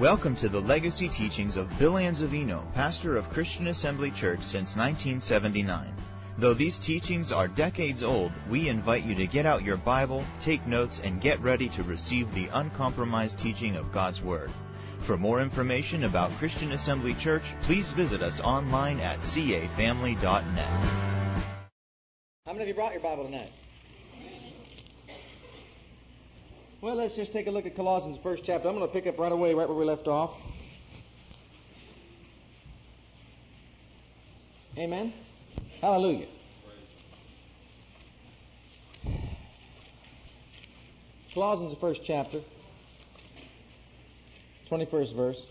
Welcome to the legacy teachings of Bill Anzavino, pastor of Christian Assembly Church since 1979. Though these teachings are decades old, we invite you to get out your Bible, take notes, and get ready to receive the uncompromised teaching of God's Word. For more information about Christian Assembly Church, please visit us online at cafamily.net. How many of you brought your Bible tonight? Well, let's just take a look at Colossians, first chapter. I'm going to pick up right away, right where we left off. Amen. Hallelujah. Colossians, the first chapter, 21st verse.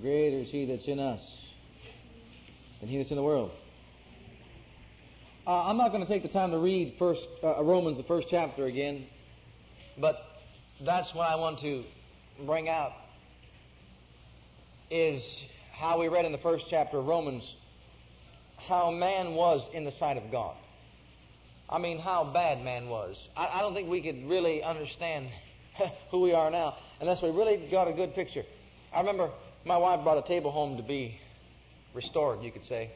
Greater is he that's in us than he that's in the world. Uh, I'm not going to take the time to read first uh, Romans, the first chapter again, but that's what I want to bring out is how we read in the first chapter of Romans how man was in the sight of God. I mean, how bad man was. I, I don't think we could really understand who we are now unless we really got a good picture. I remember my wife brought a table home to be restored, you could say.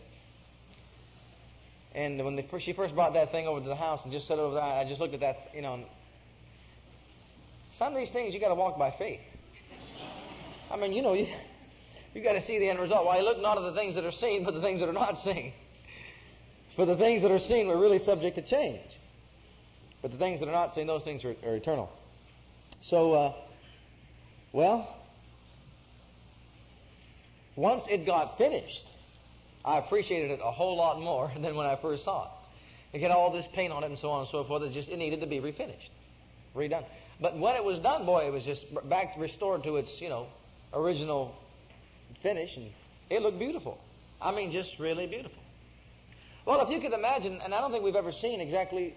And when she first brought that thing over to the house and just it over there, I just looked at that, you know. Some of these things you got to walk by faith. I mean, you know, you, you got to see the end result. Why, look not at the things that are seen, but the things that are not seen. For the things that are seen were really subject to change. But the things that are not seen, those things are, are eternal. So, uh, well, once it got finished, I appreciated it a whole lot more than when I first saw it. It had all this paint on it and so on and so forth. It just it needed to be refinished, redone. But when it was done, boy, it was just back restored to its you know original finish, and it looked beautiful. I mean, just really beautiful. Well, if you could imagine, and I don't think we've ever seen exactly,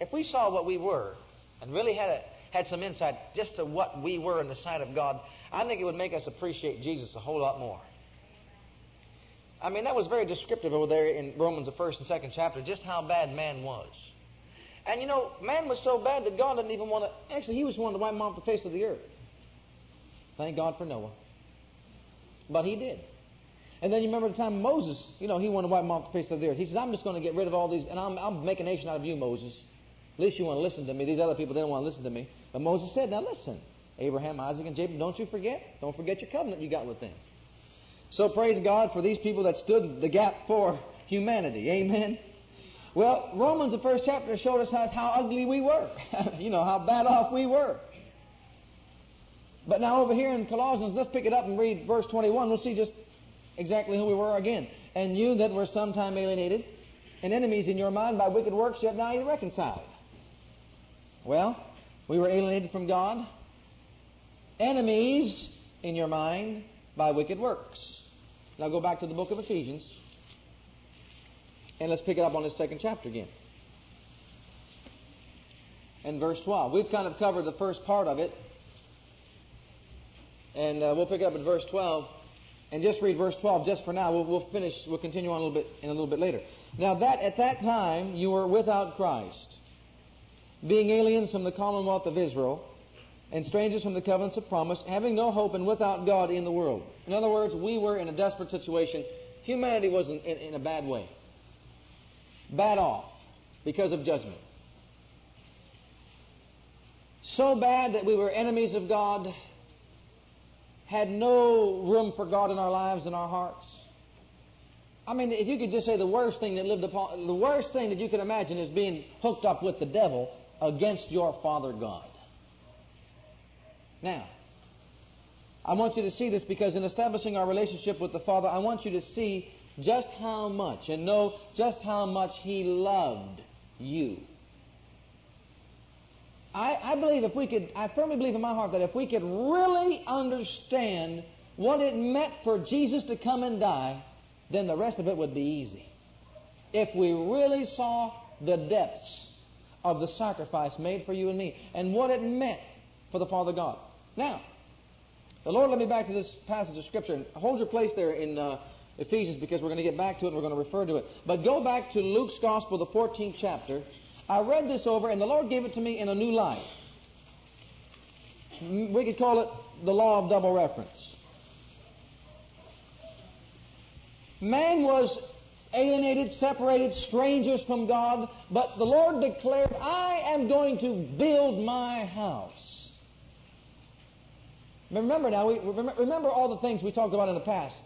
if we saw what we were and really had a, had some insight just to what we were in the sight of God, I think it would make us appreciate Jesus a whole lot more. I mean, that was very descriptive over there in Romans, the first and second chapter, just how bad man was. And you know, man was so bad that God didn't even want to, actually, he was wanting to wipe him off the face of the earth. Thank God for Noah. But he did. And then you remember the time Moses, you know, he wanted to wipe him off the face of the earth. He says, I'm just going to get rid of all these, and I'm, I'll make a nation out of you, Moses. At least you want to listen to me. These other people didn't want to listen to me. But Moses said, now listen, Abraham, Isaac, and Jacob, don't you forget. Don't forget your covenant you got with them. So praise God for these people that stood the gap for humanity. Amen. Well, Romans, the first chapter, showed us how, ugly we were. you know, how bad off we were. But now over here in Colossians, let's pick it up and read verse 21. We'll see just exactly who we were again. And you that were sometime alienated and enemies in your mind by wicked works, yet now you're reconciled. Well, we were alienated from God, enemies in your mind by wicked works. Now go back to the book of Ephesians, and let's pick it up on this second chapter again. And verse 12. We've kind of covered the first part of it, and uh, we'll pick it up at verse 12 and just read verse 12 just for now. We'll, we'll, finish, we'll continue on a little bit in a little bit later. Now that at that time you were without Christ, being aliens from the commonwealth of Israel, and strangers from the covenants of promise, having no hope and without God in the world. In other words, we were in a desperate situation. Humanity was in, in, in a bad way. Bad off because of judgment. So bad that we were enemies of God had no room for God in our lives and our hearts. I mean, if you could just say the worst thing that lived upon, the worst thing that you could imagine is being hooked up with the devil against your Father God. Now, I want you to see this because in establishing our relationship with the Father, I want you to see just how much and know just how much He loved you. I, I believe if we could, I firmly believe in my heart that if we could really understand what it meant for Jesus to come and die, then the rest of it would be easy. If we really saw the depths of the sacrifice made for you and me and what it meant for the Father God. Now, the Lord led me back to this passage of Scripture. And hold your place there in uh, Ephesians because we're going to get back to it and we're going to refer to it. But go back to Luke's Gospel, the 14th chapter. I read this over, and the Lord gave it to me in a new light. We could call it the law of double reference. Man was alienated, separated, strangers from God, but the Lord declared, I am going to build my house. Remember now, we, remember all the things we talked about in the past.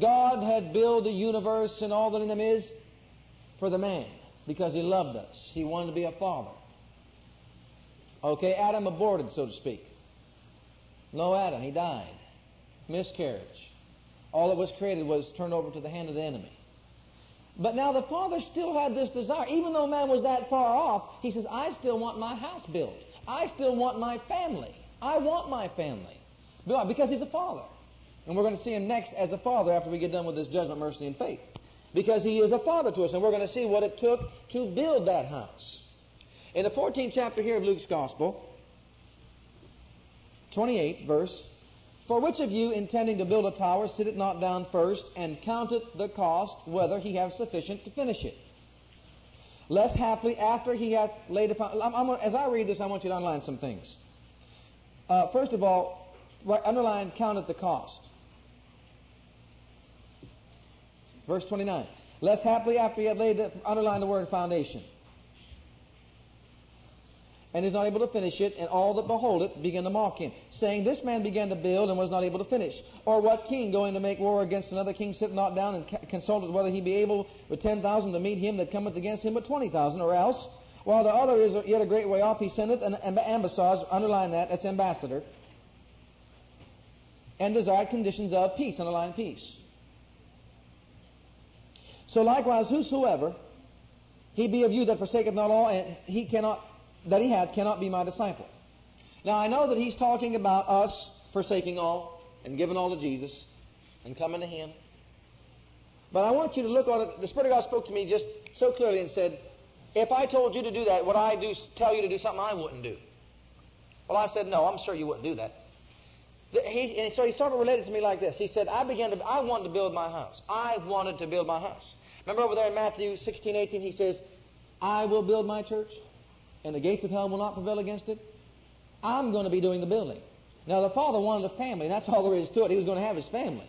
God had built the universe and all that in them is for the man because he loved us. He wanted to be a father. Okay, Adam aborted, so to speak. No Adam, he died. Miscarriage. All that was created was turned over to the hand of the enemy. But now the father still had this desire. Even though man was that far off, he says, I still want my house built. I still want my family. I want my family. Because he's a father. And we're going to see him next as a father after we get done with this judgment, mercy, and faith. Because he is a father to us. And we're going to see what it took to build that house. In the 14th chapter here of Luke's Gospel, 28 verse, For which of you intending to build a tower sit it not down first and counteth the cost whether he have sufficient to finish it? Lest haply after he hath laid upon... I'm, I'm, as I read this, I want you to underline some things. Uh, first of all, underline count at the cost. Verse 29. Less happily after he had laid, the, underline the word foundation. And is not able to finish it, and all that behold it begin to mock him, saying, This man began to build and was not able to finish. Or what king going to make war against another king sit not down and consulted whether he be able with ten thousand to meet him that cometh against him with twenty thousand, or else, while the other is yet a great way off, he sendeth an ambassage, underline that, that's ambassador, and desired conditions of peace, underline peace. So likewise, whosoever he be of you that forsaketh not all, and he cannot that he hath cannot be my disciple. Now I know that he's talking about us forsaking all and giving all to Jesus and coming to him. But I want you to look on it. The Spirit of God spoke to me just so clearly and said, if I told you to do that, would I do tell you to do something I wouldn't do? Well, I said, no, I'm sure you wouldn't do that. He, and so he sort of related to me like this. He said, I began to, I wanted to build my house. I wanted to build my house. Remember over there in Matthew 16, 18, he says, I will build my church, and the gates of hell will not prevail against it. I'm going to be doing the building. Now, the father wanted a family, and that's all there is to it. He was going to have his family.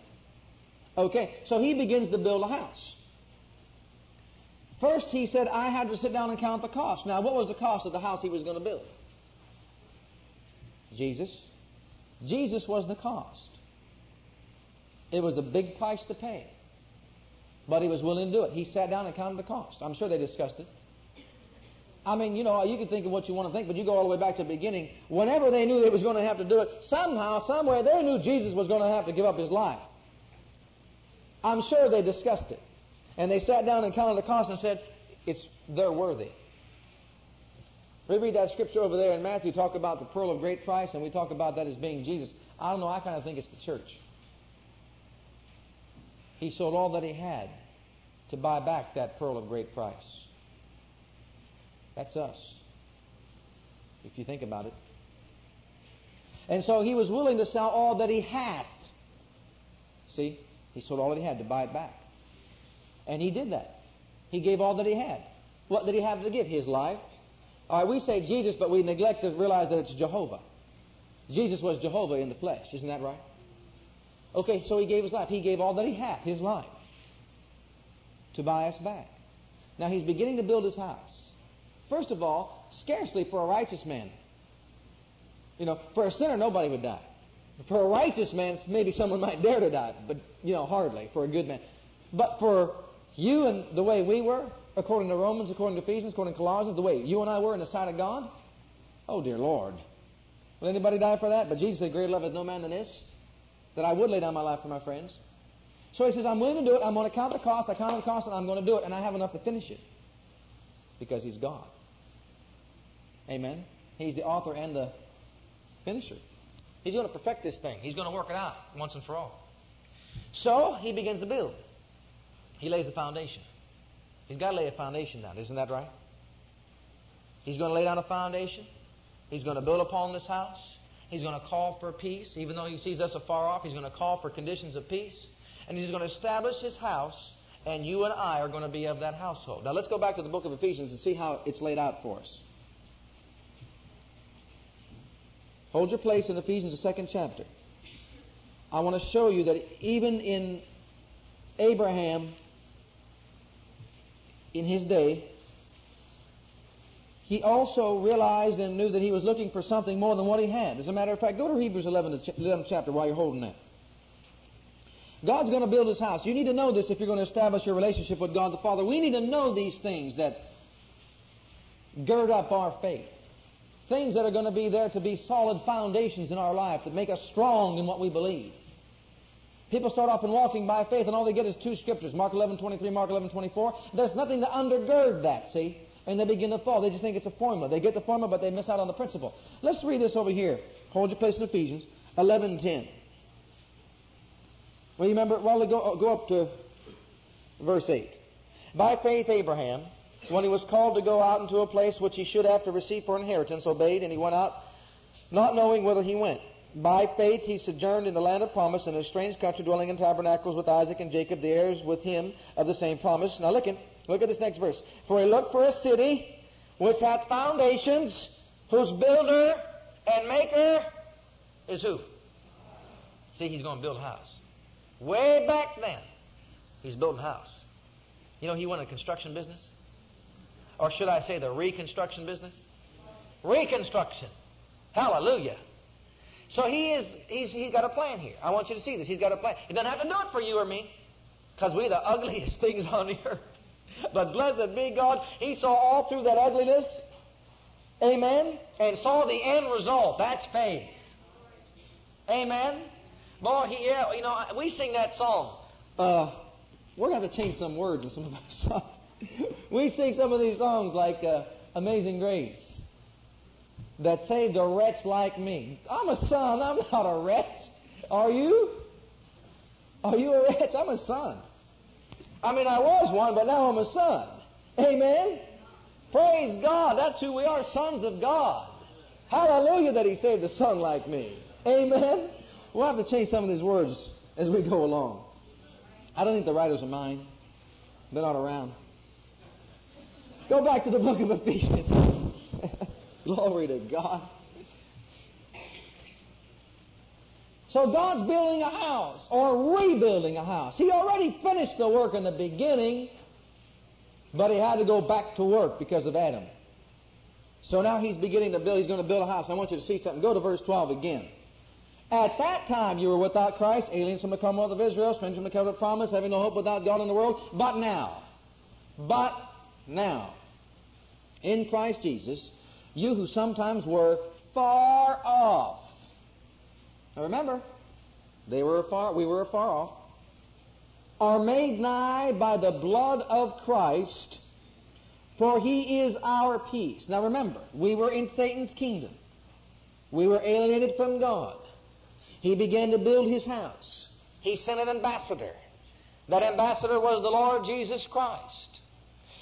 Okay, so he begins to build a house. First, he said, I had to sit down and count the cost. Now, what was the cost of the house he was going to build? Jesus. Jesus was the cost. It was a big price to pay. But he was willing to do it. He sat down and counted the cost. I'm sure they discussed it. I mean, you know, you can think of what you want to think, but you go all the way back to the beginning. Whenever they knew they was going to have to do it, somehow, somewhere, they knew Jesus was going to have to give up his life. I'm sure they discussed it. And they sat down and counted the cost and said, it's, they're worthy. We read that scripture over there in Matthew, talk about the pearl of great price, and we talk about that as being Jesus. I don't know, I kind of think it's the church. He sold all that he had to buy back that pearl of great price. That's us, if you think about it. And so he was willing to sell all that he had. See, he sold all that he had to buy it back. And he did that. He gave all that he had. What did he have to give? His life. All right, we say Jesus, but we neglect to realize that it's Jehovah. Jesus was Jehovah in the flesh. Isn't that right? Okay, so he gave his life. He gave all that he had, his life, to buy us back. Now he's beginning to build his house. First of all, scarcely for a righteous man. You know, for a sinner, nobody would die. For a righteous man, maybe someone might dare to die, but, you know, hardly for a good man. But for you and the way we were, according to Romans, according to Ephesians, according to Colossians, the way you and I were in the sight of God, oh, dear Lord. Will anybody die for that? But Jesus said, Greater love is no man than this that I would lay down my life for my friends. So he says, I'm willing to do it. I'm going to count the cost. I count the cost, and I'm going to do it. And I have enough to finish it because he's God. Amen. He's the author and the finisher. He's going to perfect this thing. He's going to work it out once and for all. So he begins to build. He lays the foundation. He's got to lay a foundation down. Isn't that right? He's going to lay down a foundation. He's going to build upon this house. He's going to call for peace. Even though he sees us afar off, he's going to call for conditions of peace. And he's going to establish his house, and you and I are going to be of that household. Now let's go back to the book of Ephesians and see how it's laid out for us. Hold your place in Ephesians, the second chapter. I want to show you that even in Abraham, in his day, he also realized and knew that he was looking for something more than what he had. As a matter of fact, go to Hebrews 11, 11th chapter while you're holding that. God's going to build his house. You need to know this if you're going to establish your relationship with God the Father. We need to know these things that gird up our faith. Things that are going to be there to be solid foundations in our life that make us strong in what we believe. People start off in walking by faith and all they get is two scriptures, Mark 11, 23, Mark 11, 24. There's nothing to undergird that, see? and they begin to fall. They just think it's a formula. They get the formula, but they miss out on the principle. Let's read this over here. Hold your place in Ephesians 11:10. Well, you remember? Well, go, uh, go up to verse 8. By faith, Abraham, when he was called to go out into a place which he should have to receive for inheritance, obeyed, and he went out, not knowing whither he went. By faith, he sojourned in the land of promise in a strange country, dwelling in tabernacles with Isaac and Jacob, the heirs with him of the same promise. Now, look at Look at this next verse. For he looked for a city which hath foundations, whose builder and maker is who? See, he's going to build a house. Way back then, he's building a house. You know, he went a construction business? Or should I say the reconstruction business? Reconstruction. Hallelujah. So he is, he's, he's got a plan here. I want you to see this. He's got a plan. He doesn't have to do it for you or me, because we're the ugliest things on the earth. But blessed be God, he saw all through that ugliness. Amen. And saw the end result. That's faith. Amen. Boy, he, yeah, you know, we sing that song. Uh, we're going to change some words in some of our songs. we sing some of these songs like uh, Amazing Grace that saved a wretch like me. I'm a son. I'm not a wretch. Are you? Are you a wretch? I'm a son. I mean, I was one, but now I'm a son. Amen? Praise God. That's who we are, sons of God. Hallelujah that He saved a son like me. Amen? We'll have to change some of these words as we go along. I don't think the writers are mine. They're not around. Go back to the book of Ephesians. Glory to God. So God's building a house or rebuilding a house. He already finished the work in the beginning, but he had to go back to work because of Adam. So now he's beginning to build, he's going to build a house. I want you to see something. Go to verse 12 again. At that time you were without Christ, aliens from the commonwealth of Israel, strangers from the covenant of promise, having no hope without God in the world. But now, but now, in Christ Jesus, you who sometimes were far off, now remember, they were far, we were far off, are made nigh by the blood of Christ, for he is our peace. Now remember, we were in Satan's kingdom. We were alienated from God. He began to build his house. He sent an ambassador. That ambassador was the Lord Jesus Christ.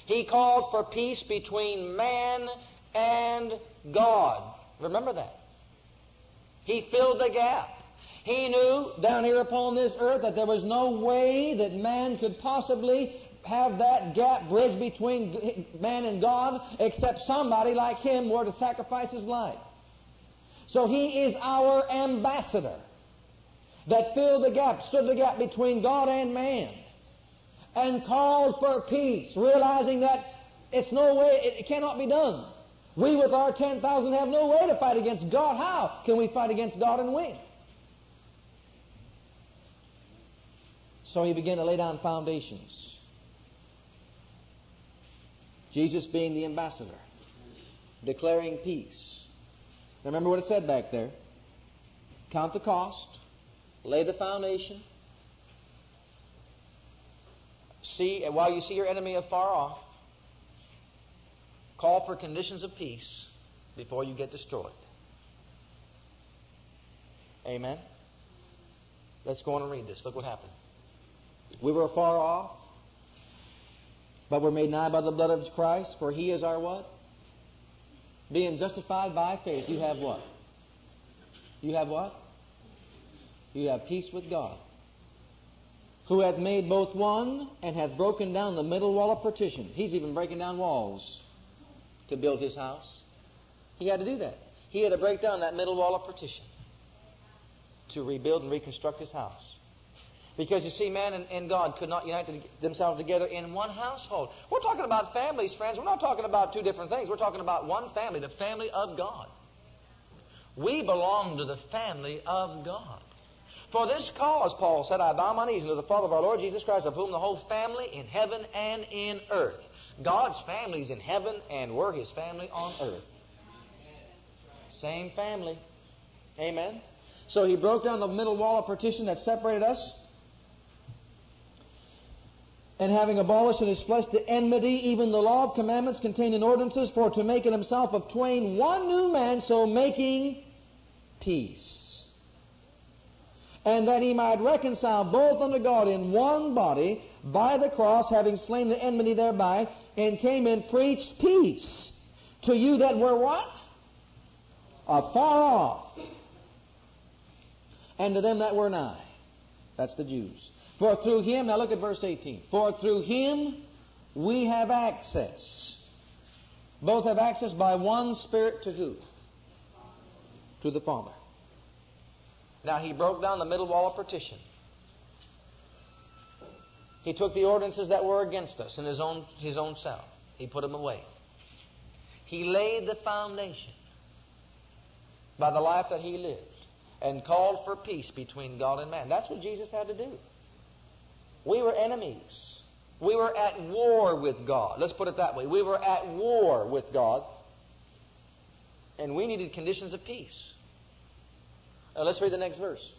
He called for peace between man and God. Remember that. He filled the gap. He knew down here upon this earth that there was no way that man could possibly have that gap bridge between man and God except somebody like him were to sacrifice his life. So he is our ambassador that filled the gap, stood the gap between God and man, and called for peace, realizing that it's no way, it cannot be done. We with our 10,000 have no way to fight against God. How can we fight against God and win? So he began to lay down foundations. Jesus being the ambassador, declaring peace. Now remember what it said back there. Count the cost, lay the foundation. See, while you see your enemy afar off, Call for conditions of peace before you get destroyed. Amen. Let's go on and read this. Look what happened. We were far off, but were made nigh by the blood of Christ, for he is our what? Being justified by faith, you have what? You have what? You have peace with God. Who hath made both one and hath broken down the middle wall of partition. He's even breaking down walls to build his house. He had to do that. He had to break down that middle wall of partition to rebuild and reconstruct his house. Because you see, man and, and, God could not unite themselves together in one household. We're talking about families, friends. We're not talking about two different things. We're talking about one family, the family of God. We belong to the family of God. For this cause, Paul said, I bow my knees unto the Father of our Lord Jesus Christ, of whom the whole family in heaven and in earth. God's family is in heaven, and we're his family on earth. Same family. Amen. So he broke down the middle wall of partition that separated us. And having abolished in his flesh the enmity, even the law of commandments contained in ordinances, for to make in himself of twain one new man, so making peace. And that he might reconcile both unto God in one body by the cross, having slain the enmity thereby, and came and preached peace to you that were what? Afar off and to them that were nigh. That's the Jews. For through him, now look at verse 18. For through him we have access. Both have access by one Spirit to who? To the Father. Now he broke down the middle wall of partition. He took the ordinances that were against us in his own, his own self. He put them away. He laid the foundation by the life that he lived and called for peace between God and man. That's what Jesus had to do. We were enemies. We were at war with God. Let's put it that way. We were at war with God, and we needed conditions of peace. Now let's read the next verse.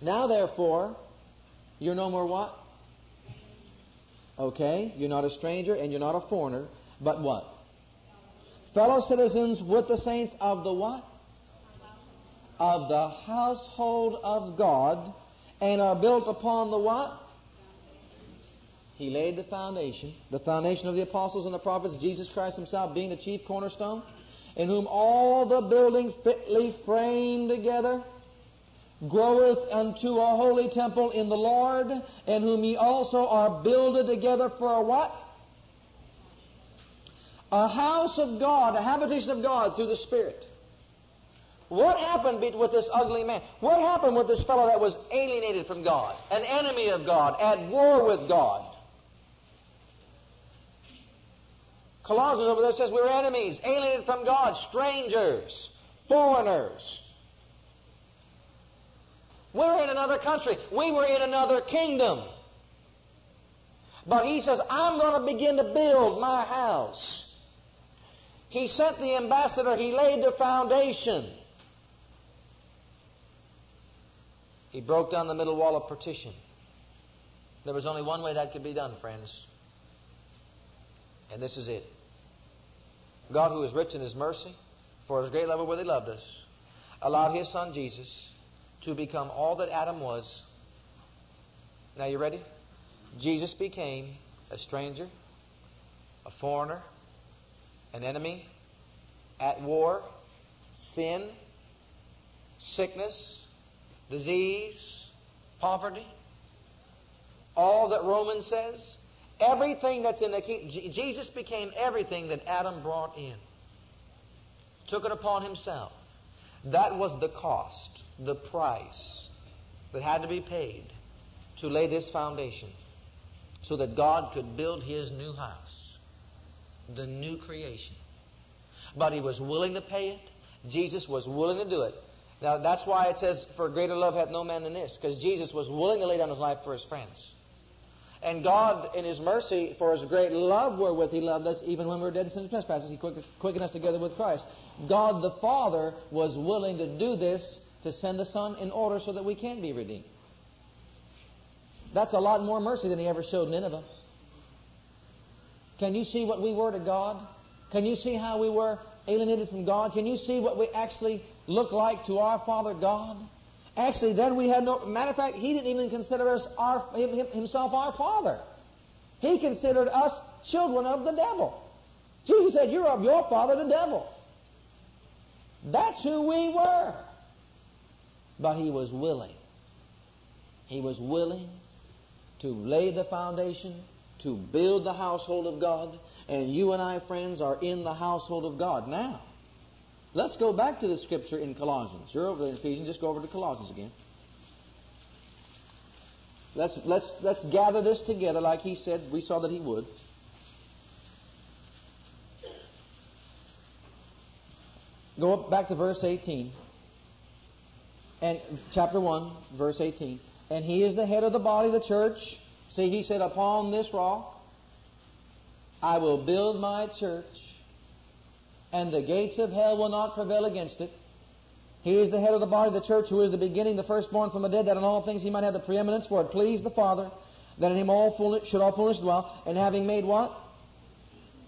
Now, therefore, you're no more what? Okay, you're not a stranger and you're not a foreigner, but what? Fellow citizens with the saints of the what? of the household of God and are built upon the what? He laid the foundation, the foundation of the apostles and the prophets, Jesus Christ himself being the chief cornerstone, in whom all the building fitly framed together groweth unto a holy temple in the Lord, in whom ye also are builded together for a what? A house of God, a habitation of God through the Spirit. What happened with this ugly man? What happened with this fellow that was alienated from God, an enemy of God, at war with God? Colossians over there says we were enemies, alienated from God, strangers, foreigners. We're in another country. We were in another kingdom. But he says, I'm going to begin to build my house. He sent the ambassador, he laid the foundation. He broke down the middle wall of partition. There was only one way that could be done, friends. And this is it. God, who is rich in His mercy, for His great love where He loved us, allowed His Son Jesus to become all that Adam was. Now you ready? Jesus became a stranger, a foreigner, an enemy, at war, sin, sickness, disease, poverty, all that Romans says, everything that's in the kingdom. Jesus became everything that Adam brought in. Took it upon himself. That was the cost, the price that had to be paid to lay this foundation so that God could build his new house, the new creation. But he was willing to pay it. Jesus was willing to do it. Now, that's why it says, For greater love hath no man than this, because Jesus was willing to lay down his life for his friends. And God, in his mercy, for his great love wherewith he loved us, even when we were dead in sins and trespasses, he quickened us together with Christ. God the Father was willing to do this to send the Son in order so that we can be redeemed. That's a lot more mercy than he ever showed Nineveh. Can you see what we were to God? Can you see how we were alienated from God? Can you see what we actually look like to our Father God? Actually, then we had no. Matter of fact, He didn't even consider us our, Himself our Father. He considered us children of the devil. Jesus said, "You're of your father, the devil." That's who we were. But He was willing. He was willing to lay the foundation, to build the household of God, and you and I, friends, are in the household of God now. Let's go back to the scripture in Colossians. You're over in Ephesians, just go over to Colossians again. Let's, let's, let's gather this together like he said we saw that he would. Go up back to verse 18. And chapter 1, verse 18. And he is the head of the body, of the church. See, he said, Upon this rock I will build my church, and the gates of hell will not prevail against it. He is the head of the body of the church, who is the beginning, the firstborn from the dead, that in all things he might have the preeminence, for it pleased the Father, that in him all fullness, should all fullness dwell, and having made what?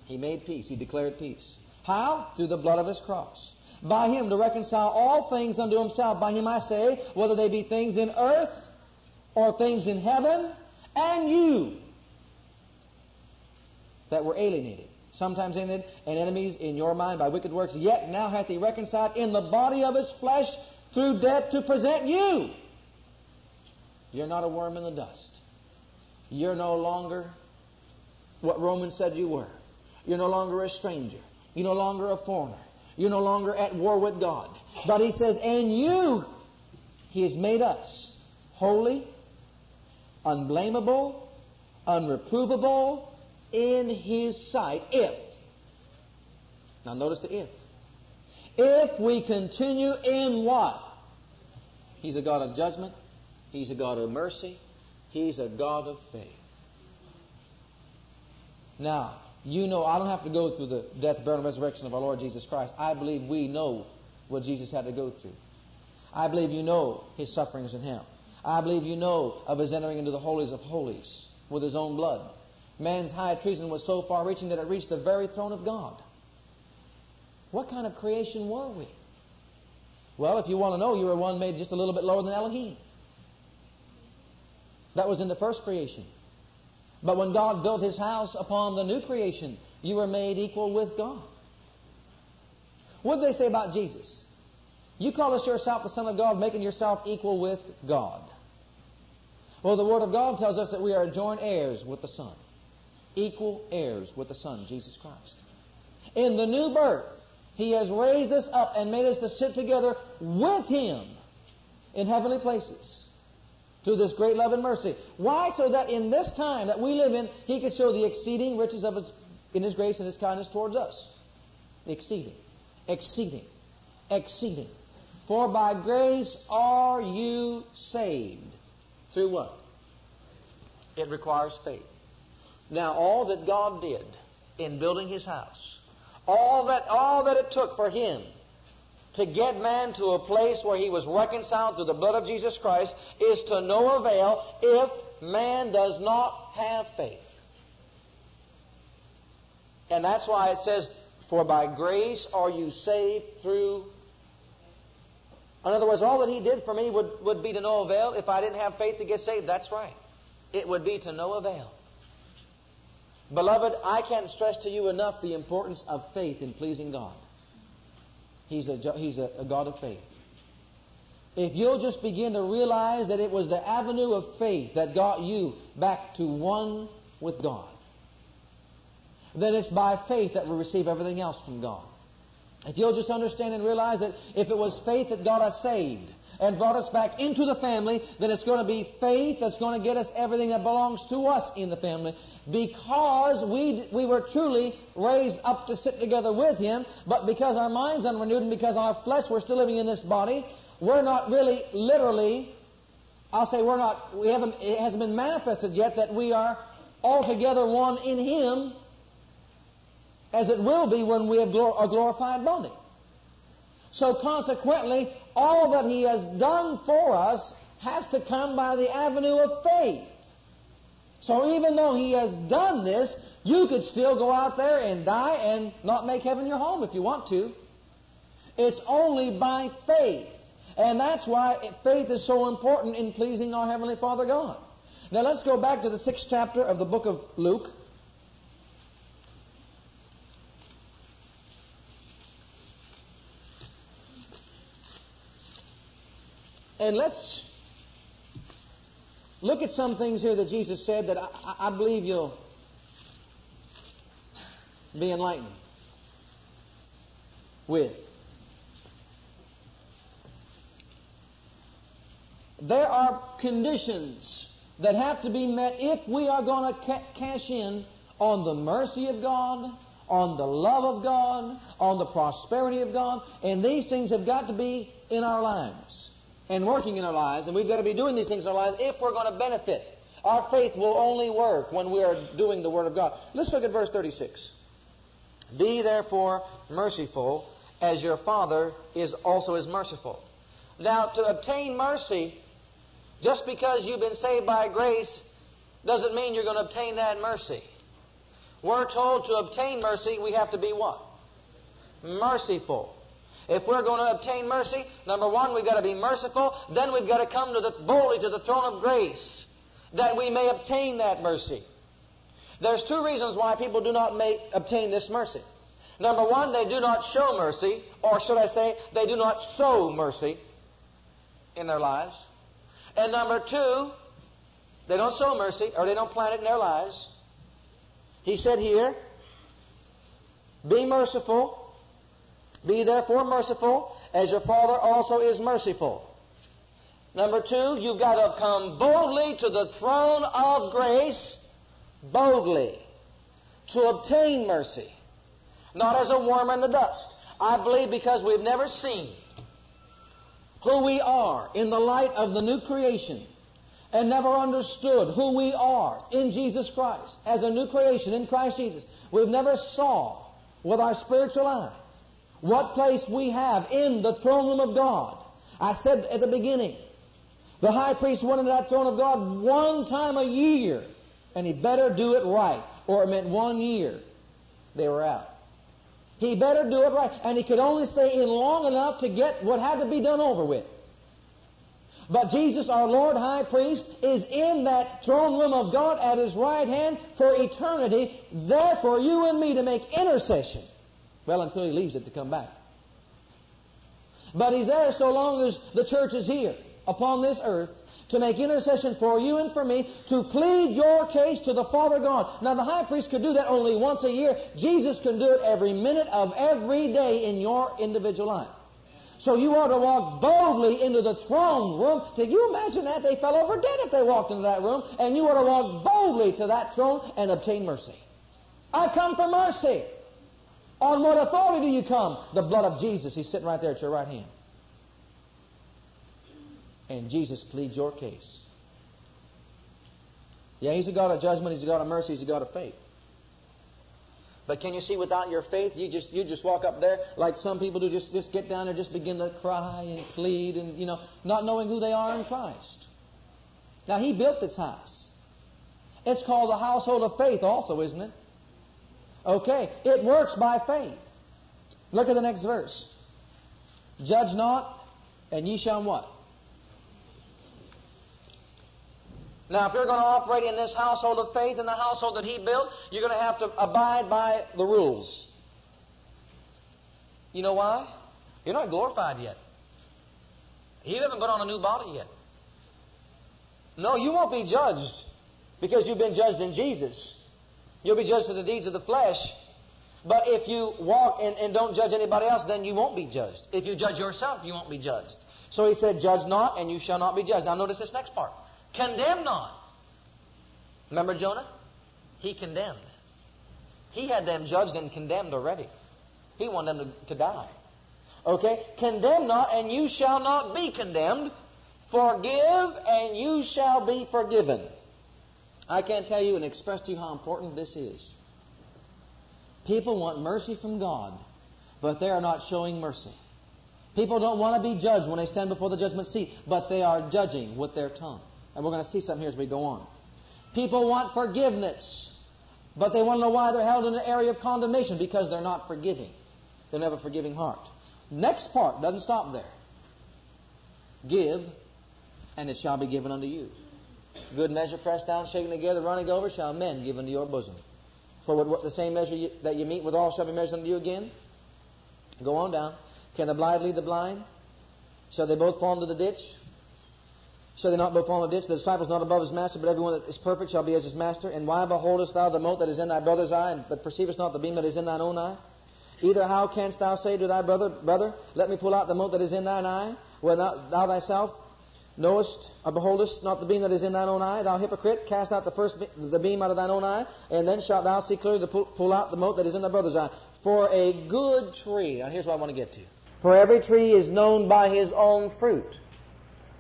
He made peace. He declared peace. How? Through the blood of his cross. By him to reconcile all things unto himself. By him I say, whether they be things in earth or things in heaven, and you that were alienated, sometimes alienated, and enemies in your mind by wicked works, yet now hath he reconciled in the body of his flesh through death to present you. You're not a worm in the dust. You're no longer what Romans said you were. You're no longer a stranger. You're no longer a foreigner. You're no longer at war with God. But he says, and you, he has made us holy, unblameable, unreprovable in his sight if, now notice the if, if we continue in what? He's a God of judgment. He's a God of mercy. He's a God of faith. Now, you know, I don't have to go through the death, burial, and resurrection of our Lord Jesus Christ. I believe we know what Jesus had to go through. I believe you know his sufferings in hell. I believe you know of his entering into the holies of holies with his own blood. Man's high treason was so far reaching that it reached the very throne of God. What kind of creation were we? Well, if you want to know, you were one made just a little bit lower than Elohim. That was in the first creation. But when God built his house upon the new creation, you were made equal with God. What did they say about Jesus? You call us yourself the Son of God, making yourself equal with God. Well, the Word of God tells us that we are joint heirs with the Son, equal heirs with the Son, Jesus Christ. In the new birth, He has raised us up and made us to sit together with Him in heavenly places to this great love and mercy. Why? So that in this time that we live in, He can show the exceeding riches of His in His grace and His kindness towards us. Exceeding, exceeding, exceeding. For by grace are you saved. Through what? It requires faith. Now, all that God did in building His house, all that all that it took for Him to get man to a place where he was reconciled through the blood of Jesus Christ is to no avail if man does not have faith. And that's why it says, For by grace are you saved through. In other words, all that he did for me would, would be to no avail if I didn't have faith to get saved. That's right. It would be to no avail. Beloved, I can't stress to you enough the importance of faith in pleasing God. He's a, he's a, a God of faith. If you'll just begin to realize that it was the avenue of faith that got you back to one with God, then it's by faith that we receive everything else from God. If you'll just understand and realize that if it was faith that got us saved and brought us back into the family, then it's going to be faith that's going to get us everything that belongs to us in the family because we, we were truly raised up to sit together with Him, but because our minds unrenewed and because our flesh, we're still living in this body, we're not really literally, I'll say we're not, we haven't, it hasn't been manifested yet that we are altogether one in Him as it will be when we have a glorified body. So consequently, all that He has done for us has to come by the avenue of faith. So even though He has done this, you could still go out there and die and not make heaven your home if you want to. It's only by faith. And that's why faith is so important in pleasing our Heavenly Father God. Now let's go back to the sixth chapter of the book of Luke. and let's look at some things here that Jesus said that I, I believe you'll be enlightened with. There are conditions that have to be met if we are going to ca- cash in on the mercy of God, on the love of God, on the prosperity of God, and these things have got to be in our lives and working in our lives, and we've got to be doing these things in our lives if we're going to benefit. Our faith will only work when we are doing the Word of God. Let's look at verse 36. Be therefore merciful, as your Father is also is merciful. Now, to obtain mercy, just because you've been saved by grace, doesn't mean you're going to obtain that mercy. We're told to obtain mercy, we have to be what? Merciful. If we're going to obtain mercy, number one, we've got to be merciful. Then we've got to come to the, boldly to the throne of grace that we may obtain that mercy. There's two reasons why people do not make, obtain this mercy. Number one, they do not show mercy, or should I say, they do not sow mercy in their lives. And number two, they don't sow mercy, or they don't plant it in their lives. He said here, Be merciful, be therefore merciful, as your Father also is merciful. Number two, you've got to come boldly to the throne of grace, boldly, to obtain mercy. Not as a worm in the dust. I believe because we've never seen who we are in the light of the new creation and never understood who we are in Jesus Christ as a new creation in Christ Jesus. We've never saw with our spiritual eye what place we have in the throne room of God. I said at the beginning, the high priest went into that throne of God one time a year, and he better do it right, or it meant one year they were out. He better do it right, and he could only stay in long enough to get what had to be done over with. But Jesus, our Lord High Priest, is in that throne room of God at His right hand for eternity, there for you and me to make intercession. Well, until He leaves it to come back. But He's there so long as the church is here upon this earth to make intercession for you and for me, to plead your case to the Father God. Now, the high priest could do that only once a year. Jesus can do it every minute of every day in your individual life. So you ought to walk boldly into the throne room. Can you imagine that? They fell over dead if they walked into that room. And you ought to walk boldly to that throne and obtain mercy. I come for mercy. On what authority do you come? The blood of Jesus. He's sitting right there at your right hand. And Jesus pleads your case. Yeah, He's a God of judgment. He's a God of mercy. He's a God of faith. But can you see without your faith, you just you just walk up there like some people do, just just get down there, just begin to cry and plead, and you know, not knowing who they are in Christ. Now He built this house. It's called the household of faith, also, isn't it? Okay, it works by faith. Look at the next verse. Judge not, and ye shall what? Now, if you're going to operate in this household of faith, in the household that He built, you're going to have to abide by the rules. You know why? You're not glorified yet. You haven't put on a new body yet. No, you won't be judged because you've been judged in Jesus. You'll be judged for the deeds of the flesh. But if you walk and, and don't judge anybody else, then you won't be judged. If you judge yourself, you won't be judged. So he said, Judge not, and you shall not be judged. Now notice this next part. Condemn not. Remember Jonah? He condemned. He had them judged and condemned already. He wanted them to, to die. Okay? Condemn not, and you shall not be condemned. Forgive, and you shall be forgiven. I can't tell you and express to you how important this is. People want mercy from God, but they are not showing mercy. People don't want to be judged when they stand before the judgment seat, but they are judging with their tongue. And we're going to see something here as we go on. People want forgiveness, but they want to know why they're held in an area of condemnation because they're not forgiving. They don't have a forgiving heart. Next part doesn't stop there. Give, and it shall be given unto you. Good measure pressed down, shaken together, running over, shall men give unto your bosom. For what, what the same measure you, that you meet with all shall be measured unto you again. Go on down. Can the blind lead the blind? Shall they both fall into the ditch? Shall they not both fall into the ditch? The disciple is not above his master, but everyone that is perfect shall be as his master. And why beholdest thou the mote that is in thy brother's eye, but perceivest not the beam that is in thine own eye? Either how canst thou say to thy brother, Brother, let me pull out the mote that is in thine eye, when thou, thou thyself Knowest, or beholdest not the beam that is in thine own eye, thou hypocrite? Cast out the first be- the beam out of thine own eye, and then shalt thou see clearly to pull, pull out the mote that is in thy brother's eye. For a good tree, now here's what I want to get to. For every tree is known by his own fruit.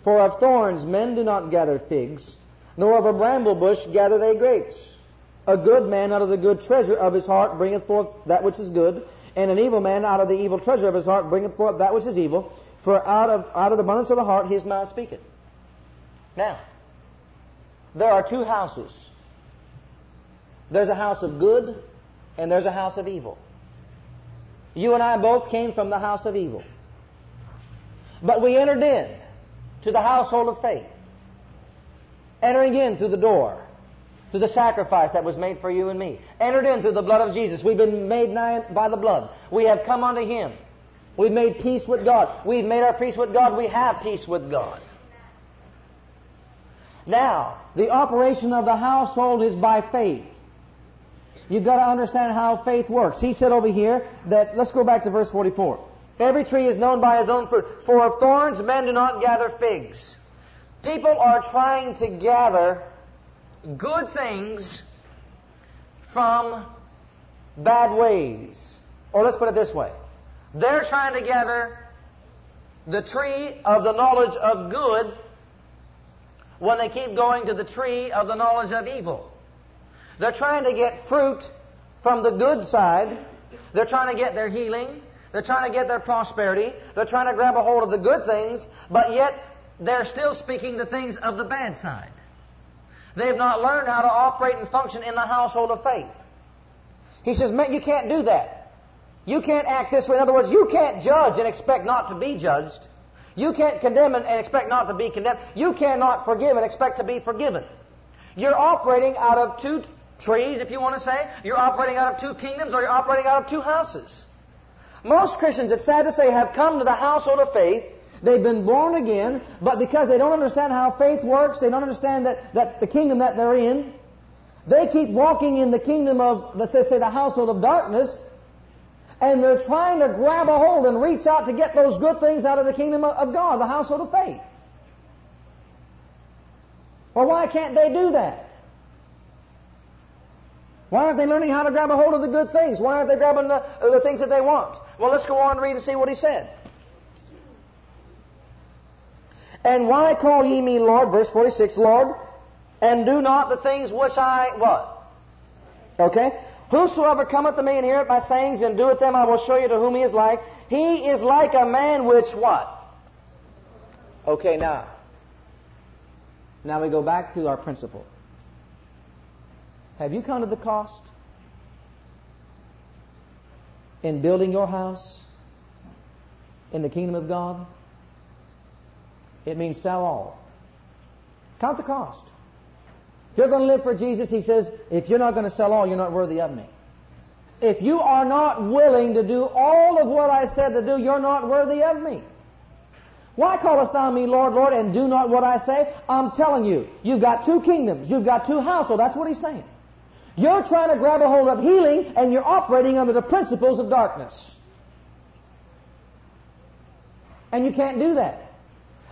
For of thorns men do not gather figs, nor of a bramble bush gather they grapes. A good man out of the good treasure of his heart bringeth forth that which is good, and an evil man out of the evil treasure of his heart bringeth forth that which is evil. For out of, out of the abundance of the heart his mouth speaketh. Now, there are two houses. There's a house of good, and there's a house of evil. You and I both came from the house of evil. But we entered in to the household of faith. Entering in through the door, through the sacrifice that was made for you and me. Entered in through the blood of Jesus. We've been made nigh by the blood. We have come unto Him. We've made peace with God. We've made our peace with God. We have peace with God. Now, the operation of the household is by faith. You've got to understand how faith works. He said over here that, let's go back to verse 44. Every tree is known by his own fruit. For of thorns men do not gather figs. People are trying to gather good things from bad ways. Or let's put it this way. They're trying to gather the tree of the knowledge of good when they keep going to the tree of the knowledge of evil. They're trying to get fruit from the good side. They're trying to get their healing. They're trying to get their prosperity. They're trying to grab a hold of the good things, but yet they're still speaking the things of the bad side. They've not learned how to operate and function in the household of faith. He says, man, you can't do that. You can't act this way. In other words, you can't judge and expect not to be judged. You can't condemn and expect not to be condemned. You cannot forgive and expect to be forgiven. You're operating out of two trees, if you want to say. You're operating out of two kingdoms or you're operating out of two houses. Most Christians, it's sad to say, have come to the household of faith. They've been born again, but because they don't understand how faith works, they don't understand that, that the kingdom that they're in, they keep walking in the kingdom of, let's say, the household of darkness, and they're trying to grab a hold and reach out to get those good things out of the kingdom of God, the household of faith. Well, why can't they do that? Why aren't they learning how to grab a hold of the good things? Why aren't they grabbing the, the things that they want? Well, let's go on and read and see what he said. And why call ye me Lord, verse 46, Lord, and do not the things which I, what? Okay? Whosoever cometh to me and heareth my sayings and doeth them, I will show you to whom he is like. He is like a man which what? Okay, now. Now we go back to our principle. Have you counted the cost in building your house in the kingdom of God? It means sell all. Count the cost. If you're going to live for Jesus, he says, if you're not going to sell all, you're not worthy of me. If you are not willing to do all of what I said to do, you're not worthy of me. Why callest thou me Lord, Lord, and do not what I say? I'm telling you, you've got two kingdoms. You've got two households. That's what he's saying. You're trying to grab a hold of healing, and you're operating under the principles of darkness. And you can't do that.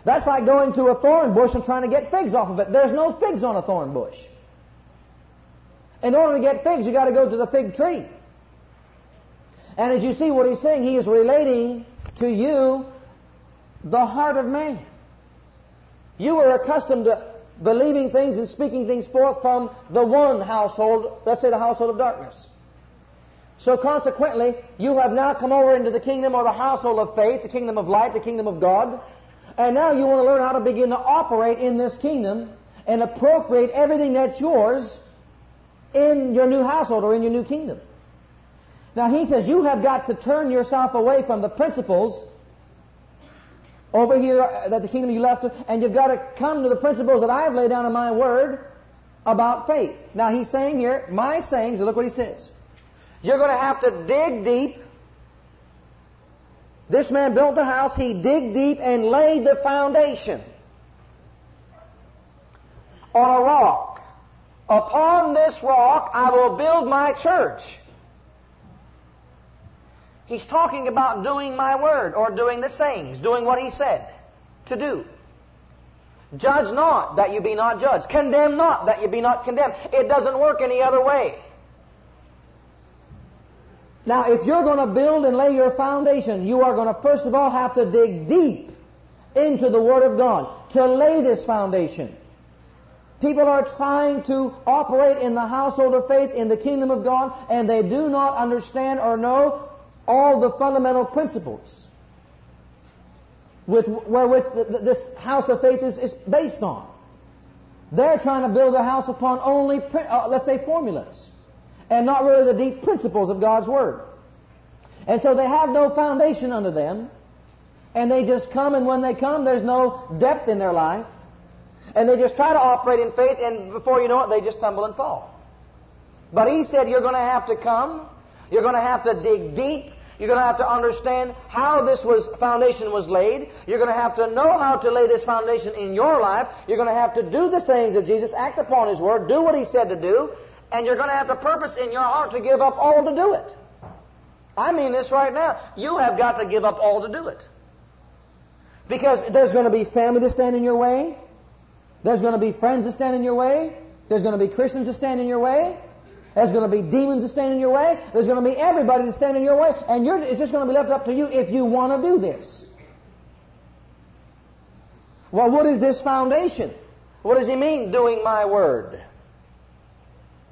That's like going to a thorn bush and trying to get figs off of it. There's no figs on a thorn bush. In order to get figs, you got to go to the fig tree. And as you see what he's saying, he is relating to you the heart of man. You were accustomed to believing things and speaking things forth from the one household, let's say the household of darkness. So consequently, you have now come over into the kingdom or the household of faith, the kingdom of light, the kingdom of God. And now you want to learn how to begin to operate in this kingdom and appropriate everything that's yours in your new household or in your new kingdom. Now he says you have got to turn yourself away from the principles over here that the kingdom you left, and you've got to come to the principles that I have laid down in my word about faith. Now he's saying here, my sayings, look what he says. You're going to have to dig deep. This man built the house, he digged deep and laid the foundation on a rock. Upon this rock I will build my church. He's talking about doing my word or doing the sayings, doing what he said to do. Judge not that you be not judged. Condemn not that you be not condemned. It doesn't work any other way. Now, if you're going to build and lay your foundation, you are going to first of all have to dig deep into the Word of God to lay this foundation. People are trying to operate in the household of faith in the kingdom of God, and they do not understand or know all the fundamental principles with wherewith this house of faith is, is based on. They're trying to build a house upon only, uh, let's say, formulas, and not really the deep principles of God's Word. And so they have no foundation under them, and they just come, and when they come, there's no depth in their life, and they just try to operate in faith, and before you know it, they just tumble and fall. But He said, You're going to have to come, you're going to have to dig deep, you're going to have to understand how this was, foundation was laid. You're going to have to know how to lay this foundation in your life. You're going to have to do the sayings of Jesus, act upon His Word, do what He said to do, and you're going to have to purpose in your heart to give up all to do it. I mean this right now. You have got to give up all to do it. Because there's going to be family to stand in your way. There's going to be friends that stand in your way. There's going to be Christians that stand in your way. There's going to be demons that stand in your way. There's going to be everybody that stand in your way. And it's just going to be left up to you if you want to do this. Well, what is this foundation? What does he mean, doing my word?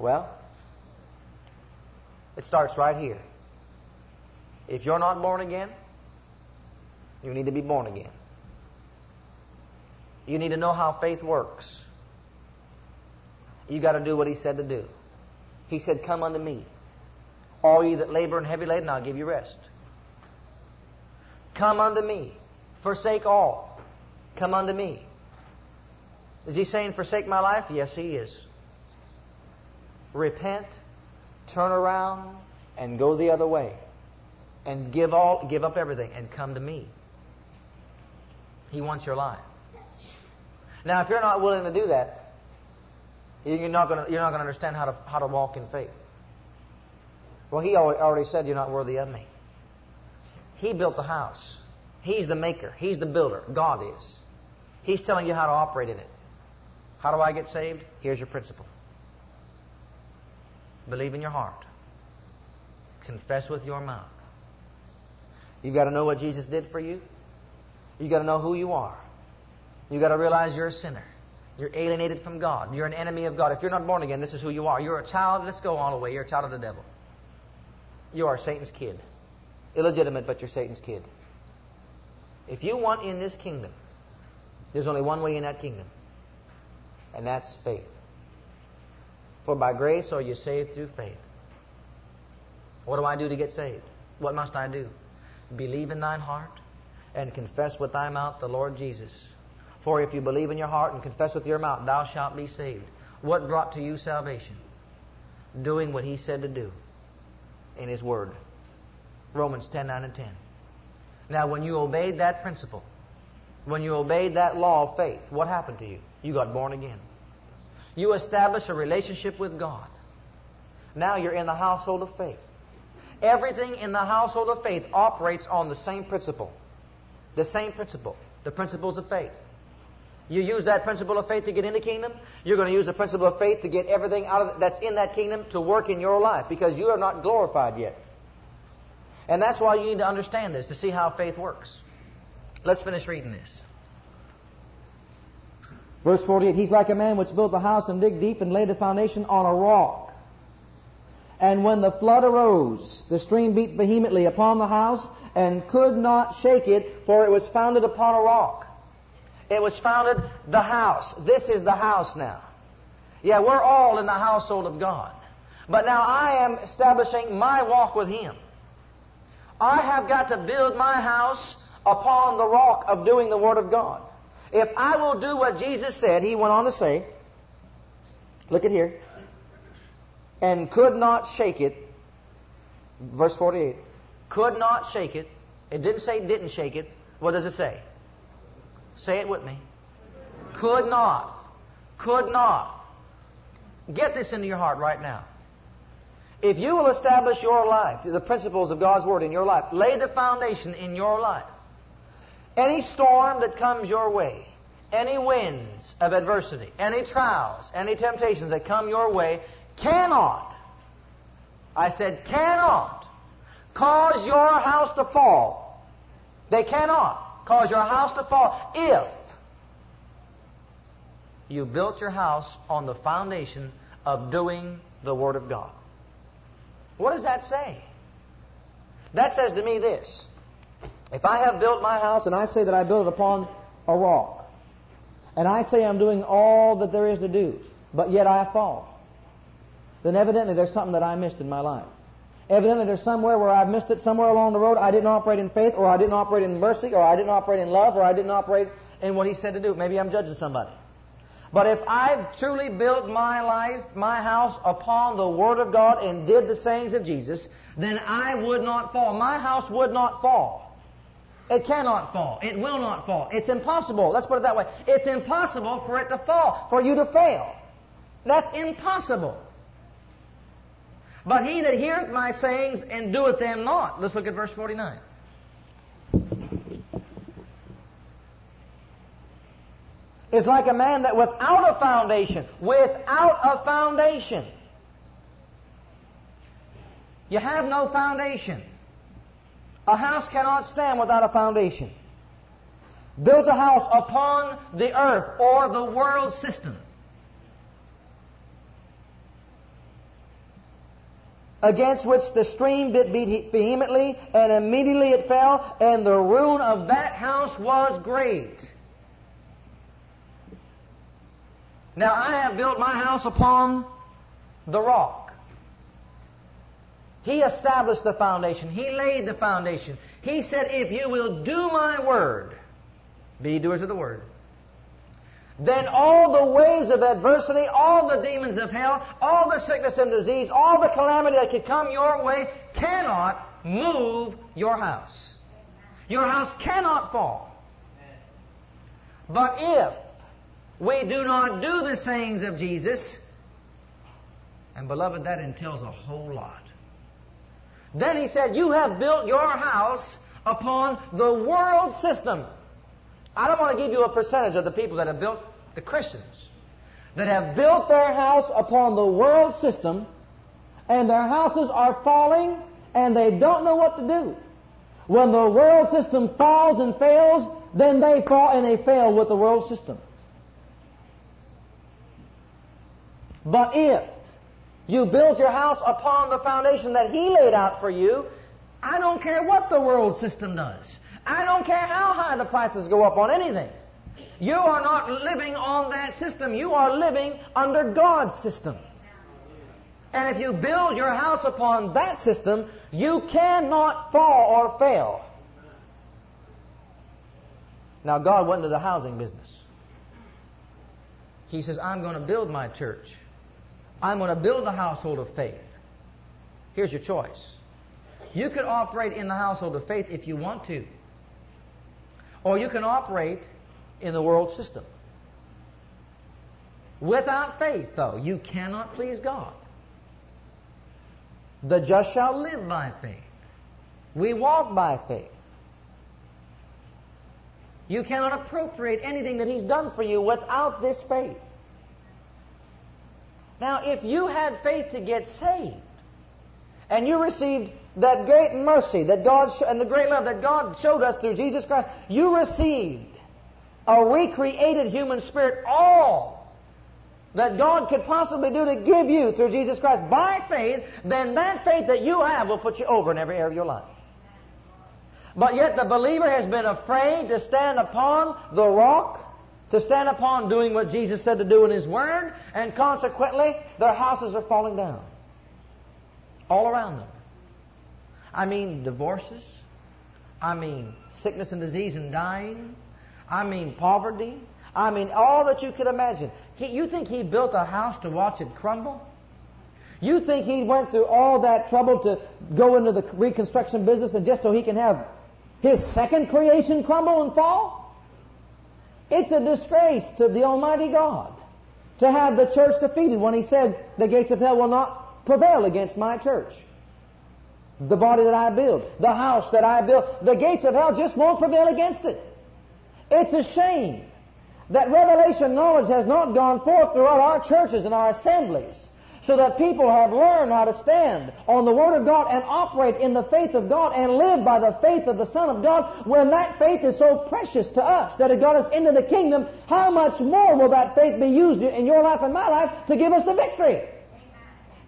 Well, it starts right here. If you're not born again, you need to be born again. You need to know how faith works. You got to do what he said to do. He said, Come unto me, all ye that labor and heavy laden, I'll give you rest. Come unto me. Forsake all. Come unto me. Is he saying, Forsake my life? Yes, he is. Repent, turn around, and go the other way. And give all give up everything and come to me. He wants your life. Now, if you're not willing to do that, you're not to understand how to, how to walk in faith. Well, he already said you're not worthy of me. He built the house. He's the maker. He's the builder. God is. He's telling you how to operate in it. How do I get saved? Here's your principle. Believe in your heart. Confess with your mouth. You've got to know what Jesus did for you. You've got to know who you are. You've got to realize you're a sinner. You're alienated from God. You're an enemy of God. If you're not born again, this is who you are. You're a child. Let's go all the way. You're a child of the devil. You are Satan's kid. Illegitimate, but you're Satan's kid. If you want in this kingdom, there's only one way in that kingdom, and that's faith. For by grace are you saved through faith. What do I do to get saved? What must I do? Believe in thine heart and confess with thy mouth the Lord Jesus for if you believe in your heart and confess with your mouth, thou shalt be saved. What brought to you salvation? Doing what he said to do in his word. Romans 10, 9, and 10. Now, when you obeyed that principle, when you obeyed that law of faith, what happened to you? You got born again. You establish a relationship with God. Now you're in the household of faith. Everything in the household of faith operates on the same principle. The same principle. The principles of faith. You use that principle of faith to get in the kingdom. You're going to use the principle of faith to get everything out of that's in that kingdom to work in your life because you are not glorified yet. And that's why you need to understand this to see how faith works. Let's finish reading this. Verse 48 He's like a man which built a house and dig deep and laid the foundation on a rock. And when the flood arose, the stream beat vehemently upon the house and could not shake it, for it was founded upon a rock. It was founded the house. This is the house now. Yeah, we're all in the household of God. But now I am establishing my walk with Him. I have got to build my house upon the rock of doing the Word of God. If I will do what Jesus said, He went on to say, look at here, and could not shake it, verse 48, could not shake it. It didn't say didn't shake it. What does it say? Say it with me. Could not. Could not. Get this into your heart right now. If you will establish your life, the principles of God's Word in your life, lay the foundation in your life. Any storm that comes your way, any winds of adversity, any trials, any temptations that come your way cannot, I said cannot, cause your house to fall. They cannot cause your house to fall if you built your house on the foundation of doing the Word of God. What does that say? That says to me this. If I have built my house and I say that I built it upon a rock, and I say I'm doing all that there is to do, but yet I fall, then evidently there's something that I missed in my life. Evidently there's somewhere where I've missed it, somewhere along the road I didn't operate in faith, or I didn't operate in mercy, or I didn't operate in love, or I didn't operate in what He said to do. Maybe I'm judging somebody. But if I've truly built my life, my house upon the Word of God and did the sayings of Jesus, then I would not fall. My house would not fall. It cannot fall. It will not fall. It's impossible. Let's put it that way. It's impossible for it to fall, for you to fail. That's impossible. But he that heareth my sayings and doeth them not. Let's look at verse 49. is like a man that without a foundation, without a foundation, you have no foundation. A house cannot stand without a foundation. Built a house upon the earth or the world system. Against which the stream bit vehemently, and immediately it fell, and the ruin of that house was great. Now I have built my house upon the rock. He established the foundation. He laid the foundation. He said, if you will do my word, be doers of the word, then all the waves of adversity, all the demons of hell, all the sickness and disease, all the calamity that could come your way cannot move your house. Your house cannot fall. But if we do not do the sayings of Jesus. And beloved, that entails a whole lot. Then he said, You have built your house upon the world system. I don't want to give you a percentage of the people that have built, the Christians, that have built their house upon the world system, and their houses are falling, and they don't know what to do. When the world system falls and fails, then they fall and they fail with the world system. But if you build your house upon the foundation that He laid out for you, I don't care what the world system does. I don't care how high the prices go up on anything. You are not living on that system. You are living under God's system. And if you build your house upon that system, you cannot fall or fail. Now, God went into the housing business. He says, I'm going to build my church. I'm going to build a household of faith. Here's your choice. You could operate in the household of faith if you want to. Or you can operate in the world system. Without faith, though, you cannot please God. The just shall live by faith. We walk by faith. You cannot appropriate anything that He's done for you without this faith. Now, if you had faith to get saved, and you received that great mercy that God sh- and the great love that God showed us through Jesus Christ, you received a recreated human spirit, all that God could possibly do to give you through Jesus Christ by faith, then that faith that you have will put you over in every area of your life. But yet the believer has been afraid to stand upon the rock to stand upon doing what Jesus said to do in His Word, and consequently, their houses are falling down. All around them. I mean divorces. I mean sickness and disease and dying. I mean poverty. I mean all that you could imagine. He, you think He built a house to watch it crumble? You think He went through all that trouble to go into the reconstruction business and just so He can have His second creation crumble and fall? It's a disgrace to the Almighty God to have the church defeated when He said, The gates of hell will not prevail against my church. The body that I build, the house that I build, the gates of hell just won't prevail against it. It's a shame that revelation knowledge has not gone forth throughout our churches and our assemblies so that people have learned how to stand on the Word of God and operate in the faith of God and live by the faith of the Son of God, when that faith is so precious to us that it got us into the kingdom, how much more will that faith be used in your life and my life to give us the victory?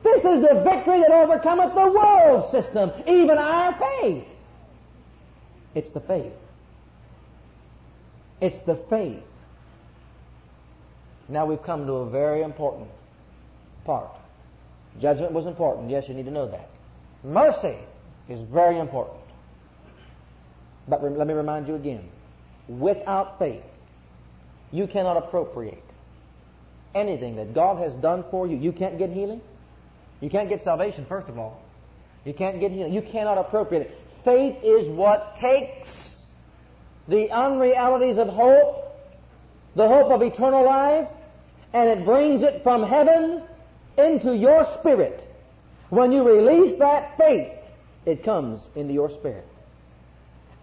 This is the victory that overcometh the world system, even our faith. It's the faith. It's the faith. Now we've come to a very important part. Judgment was important. Yes, you need to know that. Mercy is very important. But re- let me remind you again without faith, you cannot appropriate anything that God has done for you. You can't get healing. You can't get salvation, first of all. You can't get healing. You cannot appropriate it. Faith is what takes the unrealities of hope, the hope of eternal life, and it brings it from heaven into your spirit. When you release that faith, it comes into your spirit.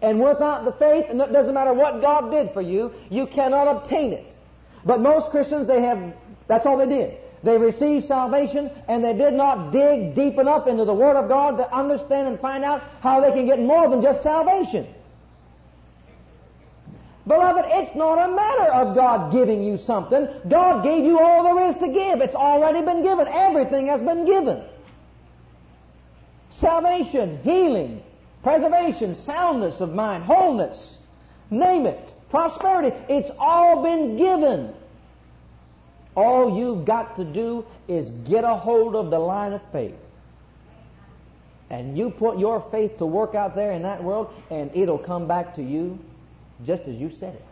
And without the faith, and it doesn't matter what God did for you, you cannot obtain it. But most Christians, they have, that's all they did. They received salvation and they did not dig deep enough into the Word of God to understand and find out how they can get more than just salvation. Beloved, it's not a matter of God giving you something. God gave you all there is to give. It's already been given. Everything has been given. Salvation, healing, preservation, soundness of mind, wholeness, name it, prosperity. It's all been given. All you've got to do is get a hold of the line of faith. And you put your faith to work out there in that world, and it'll come back to you just as you said it.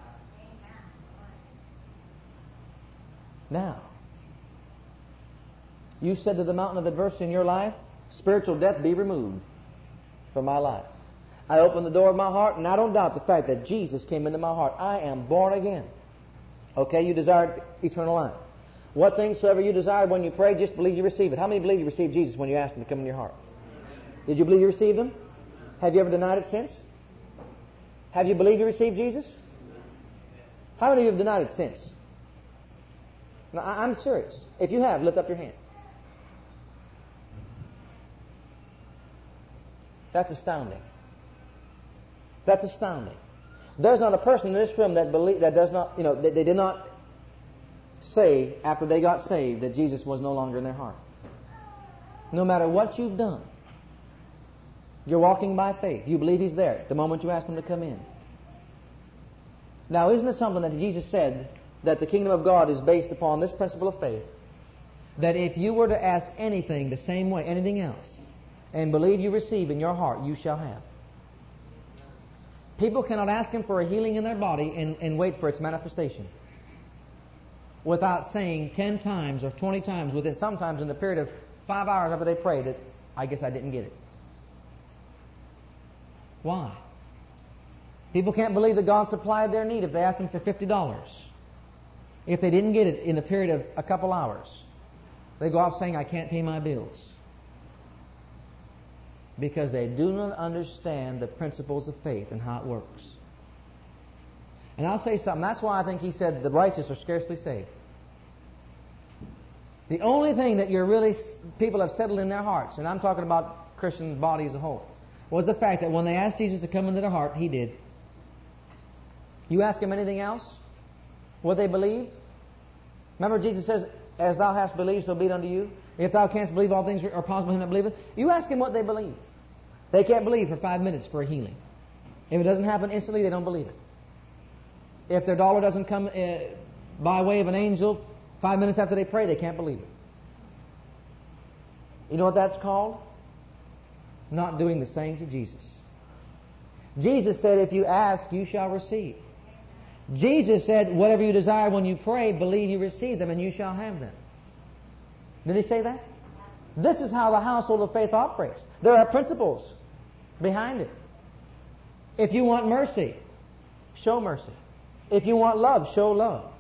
Now, you said to the mountain of adversity in your life, spiritual death be removed from my life. I open the door of my heart, and I don't doubt the fact that Jesus came into my heart. I am born again. Okay, you desired eternal life. What things soever you desire when you pray, just believe you receive it. How many believe you received Jesus when you asked Him to come in your heart? Did you believe you received Him? Have you ever denied it since? Have you believed you received Jesus? How many of you have denied it since? Now, I'm serious. If you have, lift up your hand. That's astounding. That's astounding. There's not a person in this room that believe that does not, you know, they, they did not say after they got saved that Jesus was no longer in their heart. No matter what you've done, you're walking by faith. You believe He's there the moment you ask Him to come in. Now, isn't it something that Jesus said that the kingdom of God is based upon this principle of faith? That if you were to ask anything the same way, anything else, and believe you receive in your heart, you shall have. People cannot ask Him for a healing in their body and, and wait for its manifestation without saying 10 times or 20 times within sometimes in the period of five hours after they prayed that I guess I didn't get it. Why? People can't believe that God supplied their need if they asked Him for $50. If they didn't get it in a period of a couple hours, they go off saying, I can't pay my bills. Because they do not understand the principles of faith and how it works. And I'll say something. That's why I think he said the righteous are scarcely saved. The only thing that you're really people have settled in their hearts, and I'm talking about Christian body as a whole, was the fact that when they asked Jesus to come into their heart, he did. You ask him anything else? What they believe? Remember, Jesus says, As thou hast believed, so be it unto you. If thou canst believe, all things are possible him that believeth. You ask him what they believe. They can't believe for five minutes for a healing. If it doesn't happen instantly, they don't believe it. If their dollar doesn't come uh, by way of an angel five minutes after they pray, they can't believe it. You know what that's called? Not doing the same to Jesus. Jesus said, If you ask, you shall receive. Jesus said, Whatever you desire when you pray, believe you receive them and you shall have them. Did he say that? This is how the household of faith operates. There are principles behind it. If you want mercy, show mercy. If you want love, show love.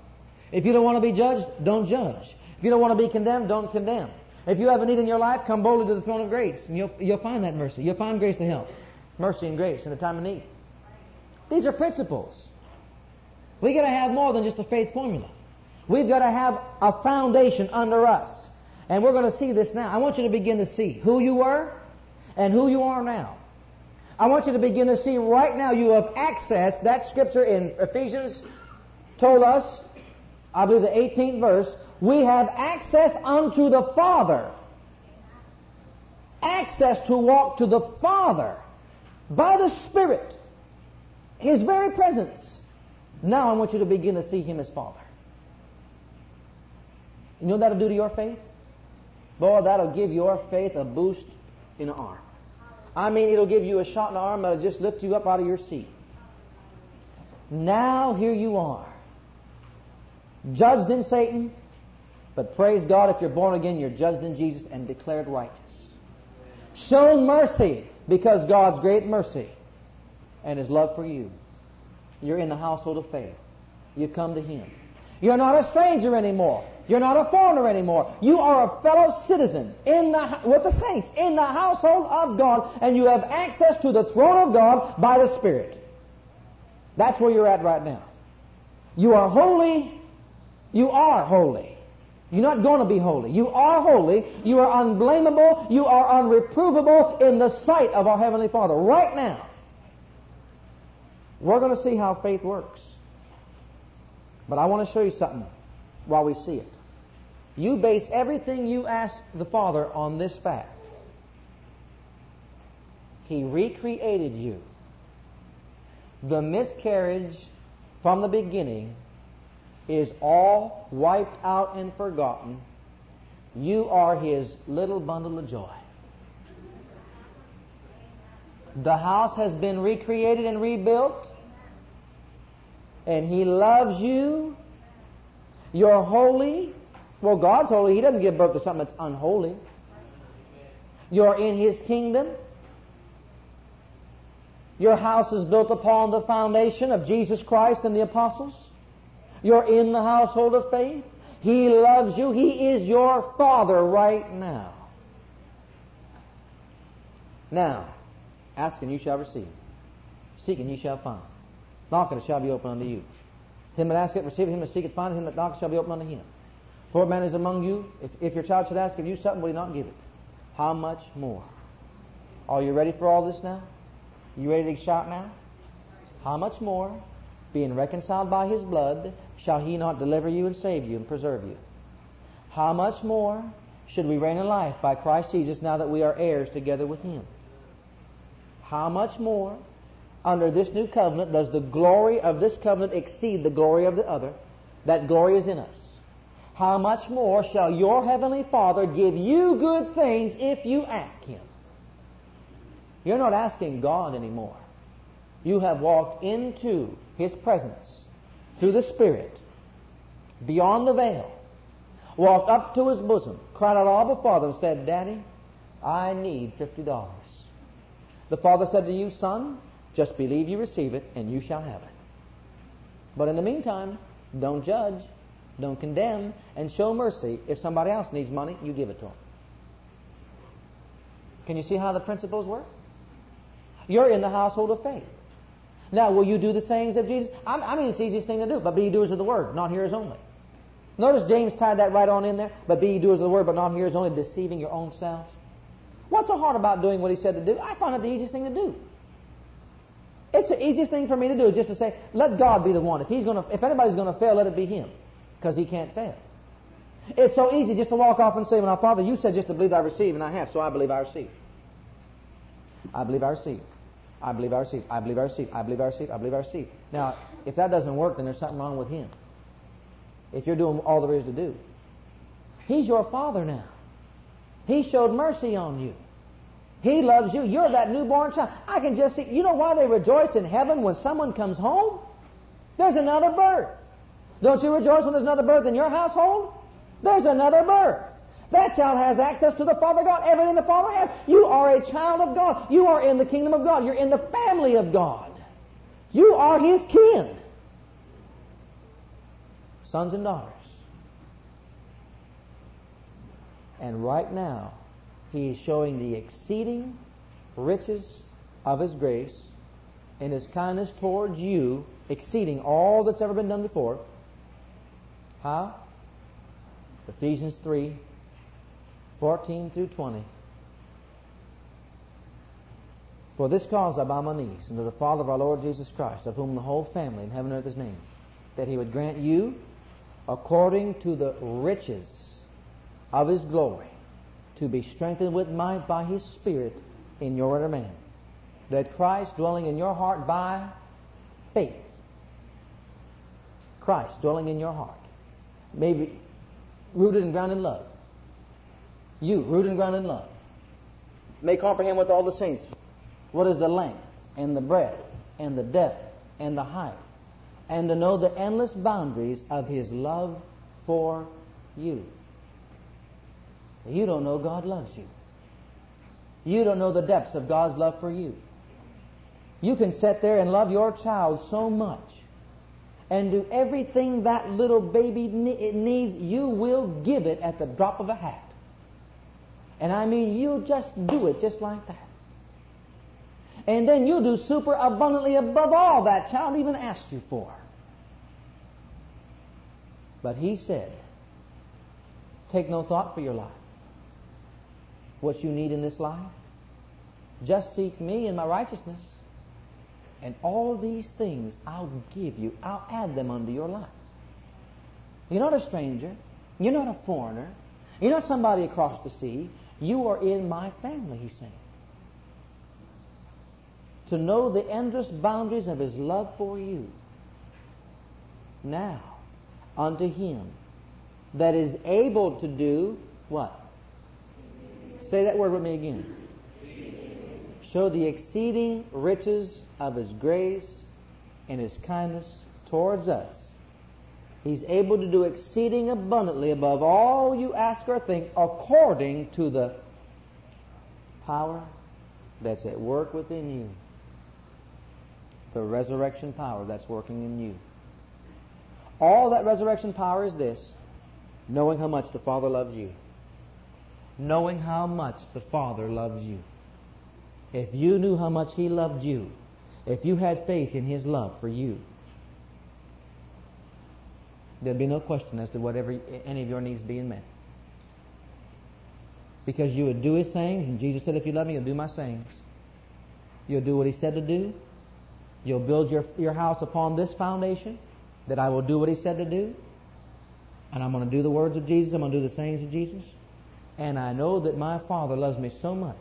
If you don't want to be judged, don't judge. If you don't want to be condemned, don't condemn. If you have a need in your life, come boldly to the throne of grace, and you'll, you'll find that mercy. You'll find grace to help. Mercy and grace in a time of need. These are principles. We've got to have more than just a faith formula. We've got to have a foundation under us. And we're going to see this now. I want you to begin to see who you were and who you are now. I want you to begin to see right now you have access. That scripture in Ephesians told us, I believe the 18th verse, we have access unto the Father. Access to walk to the Father by the Spirit. His very presence. Now I want you to begin to see Him as Father. You know that'll do to your faith? Boy, that'll give your faith a boost in the arm. I mean, it'll give you a shot in the arm that'll just lift you up out of your seat. Now here you are. Judged in Satan, but praise God, if you're born again, you're judged in Jesus and declared righteous. Shown mercy because God's great mercy and His love for you. You're in the household of faith. You come to Him. You're not a stranger anymore. You're not a foreigner anymore. You are a fellow citizen in the, with the saints in the household of God, and you have access to the throne of God by the Spirit. That's where you're at right now. You are holy. You are holy. You're not going to be holy. You are holy. You are unblameable. You are unreprovable in the sight of our Heavenly Father right now. We're going to see how faith works. But I want to show you something while we see it. You base everything you ask the Father on this fact. He recreated you. The miscarriage from the beginning is all wiped out and forgotten. You are His little bundle of joy. The house has been recreated and rebuilt and He loves you. You're holy. Well, God's holy. He doesn't give birth to something that's unholy. You're in His kingdom. Your house is built upon the foundation of Jesus Christ and the apostles. You're in the household of faith. He loves you. He is your Father right now. Now, ask and you shall receive. Seek and you shall find. Knock and it shall be open unto you. Him that asketh, receiveth him that seeketh, findeth him that knocketh shall be open unto him. For man is among you, if, if your child should ask of you something, will he not give it? How much more? Are you ready for all this now? You ready to shout now? How much more, being reconciled by his blood, shall he not deliver you and save you and preserve you? How much more should we reign in life by Christ Jesus now that we are heirs together with him? How much more under this new covenant does the glory of this covenant exceed the glory of the other? That glory is in us. How much more shall your heavenly Father give you good things if you ask Him? You're not asking God anymore. You have walked into His presence through the Spirit, beyond the veil, walked up to His bosom, cried out, Abba, Father, and said, Daddy, I need $50. The Father said to you, Son, just believe you receive it, and you shall have it. But in the meantime, don't judge, don't condemn, and show mercy. If somebody else needs money, you give it to them. Can you see how the principles work? You're in the household of faith. Now, will you do the sayings of Jesus? I mean, it's the easiest thing to do, but be doers of the word, not hearers only. Notice James tied that right on in there, but be doers of the word, but not hearers only, deceiving your own selves. What's so hard about doing what he said to do? I find it the easiest thing to do. It's the easiest thing for me to do, just to say, let God be the one. If he's to, if anybody's going to fail, let it be him, because he can't fail. It's so easy just to walk off and say, "Well, Father, you said just to believe I receive, and I have, so I believe I receive. I believe I receive. I believe I receive. I believe I receive. I believe I receive. I believe I receive." Now, if that doesn't work, then there's something wrong with him. If you're doing all there is to do, he's your Father now. He showed mercy on you. He loves you. You're that newborn child. I can just see. You know why they rejoice in heaven when someone comes home? There's another birth. Don't you rejoice when there's another birth in your household? There's another birth. That child has access to the Father God. Everything the Father has. You are a child of God. You are in the kingdom of God. You're in the family of God. You are His kin. Sons and daughters. And right now, he is showing the exceeding riches of His grace in his kindness towards you, exceeding all that's ever been done before. How? Ephesians 3 14 through 20. For this cause I bow my knees unto the Father of our Lord Jesus Christ, of whom the whole family in heaven and earth is named, that he would grant you, according to the riches of his glory, to be strengthened with might by his Spirit in your inner man, that Christ dwelling in your heart by faith, Christ dwelling in your heart, may be rooted and grounded in love. You, rooted and grounded in love, may comprehend with all the saints what is the length and the breadth and the depth and the height, and to know the endless boundaries of His love for you. You don't know God loves you. You don't know the depths of God's love for you. You can sit there and love your child so much and do everything that little baby needs, you will give it at the drop of a hat. And I mean, you just do it just like that. And then you do super abundantly above all that child even asked you for. But he said, Take no thought for your life. What you need in this life, just seek me and my righteousness. And all these things I'll give you, I'll add them unto your life. You're not a stranger. You're not a foreigner. You're not somebody across the sea. You are in my family, he's saying. To know the endless boundaries of his love for you. Now, unto him that is able to do what? Say that word with me again. Show the exceeding riches of his grace and his kindness towards us. He's able to do exceeding abundantly above all you ask or think according to the power that's at work within you. The resurrection power that's working in you. All that resurrection power is this knowing how much the Father loves you. Knowing how much the Father loves you. If you knew how much He loved you, if you had faith in His love for you, there'd be no question as to whatever any of your needs being met. Because you would do His sayings, and Jesus said, if you love me, you'll do my sayings. You'll do what He said to do. You'll build your, your house upon this foundation, that I will do what He said to do. And I'm going to do the words of Jesus. I'm going to do the sayings of Jesus. And I know that my Father loves me so much.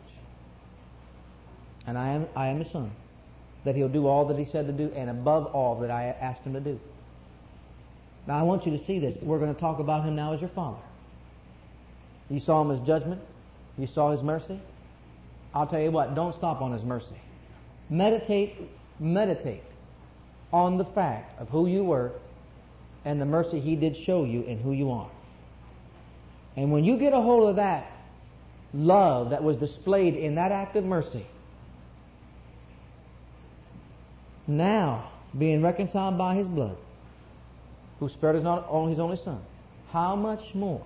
And I am, I am His Son that he'll do all that he said to do and above all that I asked him to do. Now I want you to see this. We're going to talk about him now as your father. You saw him as judgment. You saw his mercy. I'll tell you what, don't stop on his mercy. Meditate, meditate on the fact of who you were and the mercy he did show you and who you are. And when you get a hold of that love that was displayed in that act of mercy, now being reconciled by his blood, who spared his, not, his only son, how much more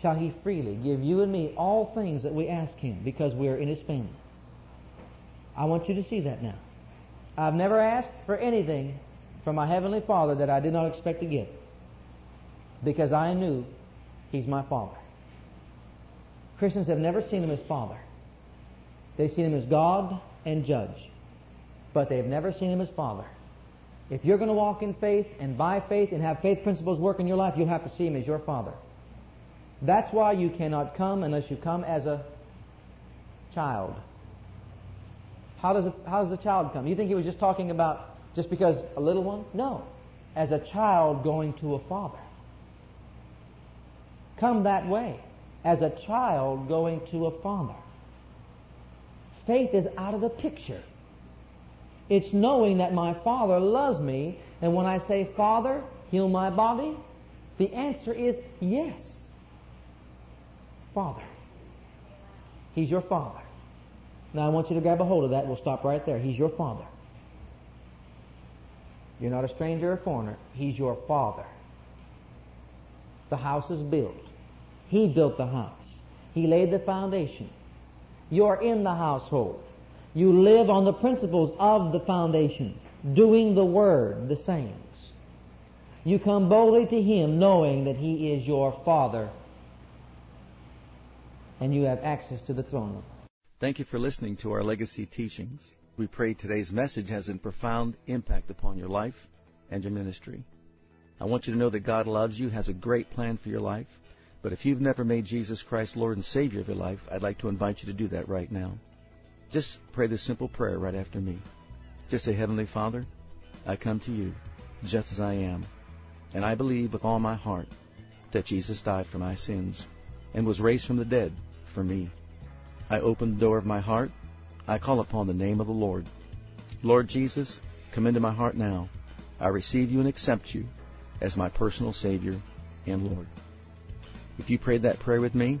shall he freely give you and me all things that we ask him because we are in his family? I want you to see that now. I've never asked for anything from my heavenly Father that I did not expect to get because I knew he's my Father. Christians have never seen him as Father. They've seen him as God and Judge but they've never seen him as Father. If you're going to walk in faith and by faith and have faith principles work in your life, you'll have to see him as your Father. That's why you cannot come unless you come as a child. How does a, how does a child come? You think he was just talking about just because a little one? No. As a child going to a father. Come that way. As a child going to a father. Faith is out of the picture. It's knowing that my Father loves me, and when I say, Father, heal my body, the answer is yes. Father. He's your Father. Now I want you to grab a hold of that. We'll stop right there. He's your Father. You're not a stranger or a foreigner. He's your Father. The house is built. He built the house. He laid the foundation. You're in the household. You live on the principles of the foundation, doing the Word, the sayings. You come boldly to Him knowing that He is your Father and you have access to the throne. Thank you for listening to our legacy teachings. We pray today's message has a profound impact upon your life and your ministry. I want you to know that God loves you, has a great plan for your life. But if you've never made Jesus Christ Lord and Savior of your life, I'd like to invite you to do that right now. Just pray this simple prayer right after me. Just say, Heavenly Father, I come to you just as I am. And I believe with all my heart that Jesus died for my sins and was raised from the dead for me. I open the door of my heart. I call upon the name of the Lord. Lord Jesus, come into my heart now. I receive you and accept you as my personal Savior and Lord. If you prayed that prayer with me,